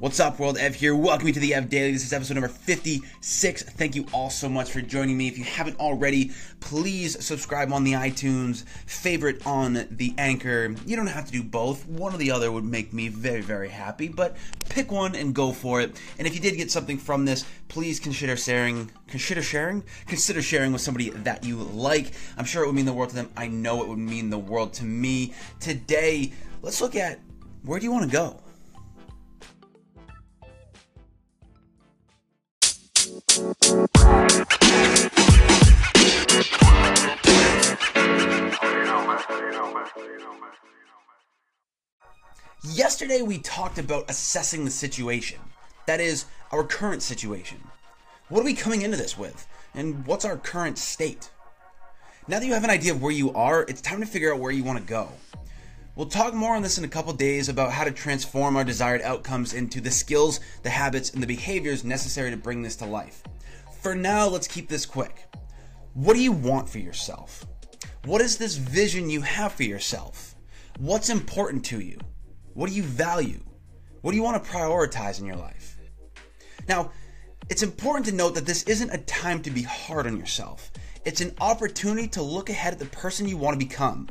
What's up, world? Ev here. Welcome to the Ev Daily. This is episode number 56. Thank you all so much for joining me. If you haven't already, please subscribe on the iTunes, favorite on the Anchor. You don't have to do both. One or the other would make me very, very happy, but pick one and go for it. And if you did get something from this, please consider sharing, consider sharing, consider sharing with somebody that you like. I'm sure it would mean the world to them. I know it would mean the world to me. Today, let's look at where do you want to go? Yesterday, we talked about assessing the situation. That is, our current situation. What are we coming into this with? And what's our current state? Now that you have an idea of where you are, it's time to figure out where you want to go. We'll talk more on this in a couple days about how to transform our desired outcomes into the skills, the habits, and the behaviors necessary to bring this to life. For now, let's keep this quick. What do you want for yourself? What is this vision you have for yourself? What's important to you? What do you value? What do you want to prioritize in your life? Now, it's important to note that this isn't a time to be hard on yourself. It's an opportunity to look ahead at the person you want to become.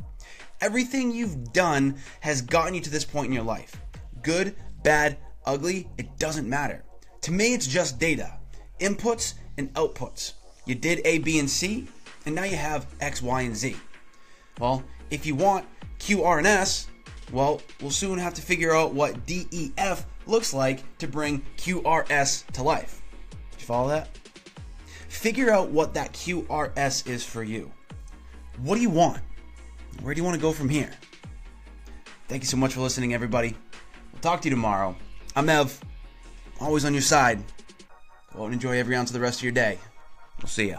Everything you've done has gotten you to this point in your life. Good, bad, ugly, it doesn't matter. To me, it's just data, inputs and outputs. You did A, B, and C, and now you have X, Y, and Z. Well, if you want Q, R, and S, well, we'll soon have to figure out what DEF looks like to bring QRS to life. Did you follow that? Figure out what that QRS is for you. What do you want? Where do you want to go from here? Thank you so much for listening, everybody. We'll talk to you tomorrow. I'm Ev, always on your side. Go out and enjoy every ounce of the rest of your day. We'll see ya.